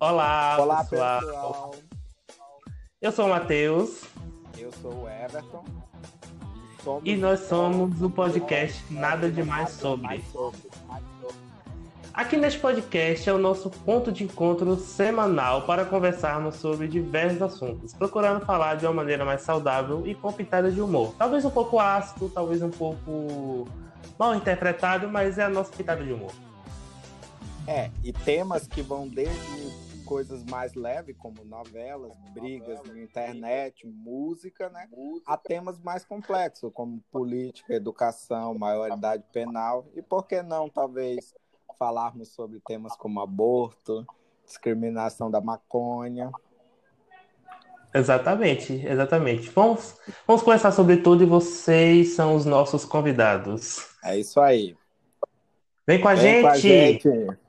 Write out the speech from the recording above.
Olá, Olá, pessoal. pessoal. Eu sou o Matheus Eu sou o Everton. E, somos e nós somos o podcast Nada Demais Sobre. Mais sobre. Aqui neste podcast é o nosso ponto de encontro semanal para conversarmos sobre diversos assuntos, procurando falar de uma maneira mais saudável e com pitadas de humor. Talvez um pouco ácido, talvez um pouco mal interpretado, mas é a nossa pitada de humor. É, e temas que vão desde coisas mais leves, como novelas, brigas na internet, música, né? A temas mais complexos, como política, educação, maioridade penal. E por que não, talvez, falarmos sobre temas como aborto, discriminação da maconha. Exatamente, exatamente. Vamos, vamos conversar sobre tudo e vocês são os nossos convidados. É isso aí. Vem com a Vem gente! com a gente.